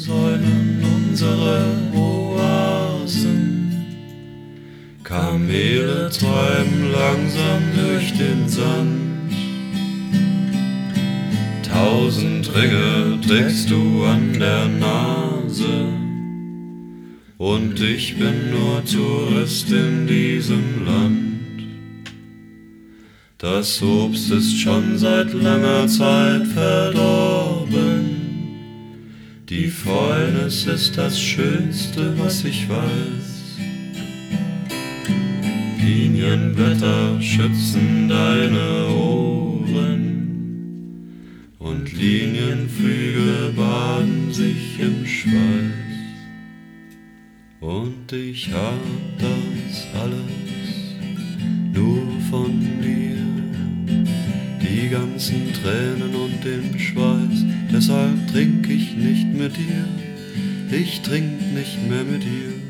säumen unsere Oasen. Kamele träumen langsam durch den Sand. Tausend Ringe trägst du an der Nase. Und ich bin nur Tourist in diesem Land. Das Obst ist schon seit langer Zeit verdorben. Die Fäulnis ist das Schönste, was ich weiß. Pinienblätter schützen deine Ohren und Linienflügel baden sich im Schweiß. Und ich hab das alles nur von dir die ganzen Tränen und den Schweiß, deshalb trink ich nicht mit dir, ich trink nicht mehr mit dir.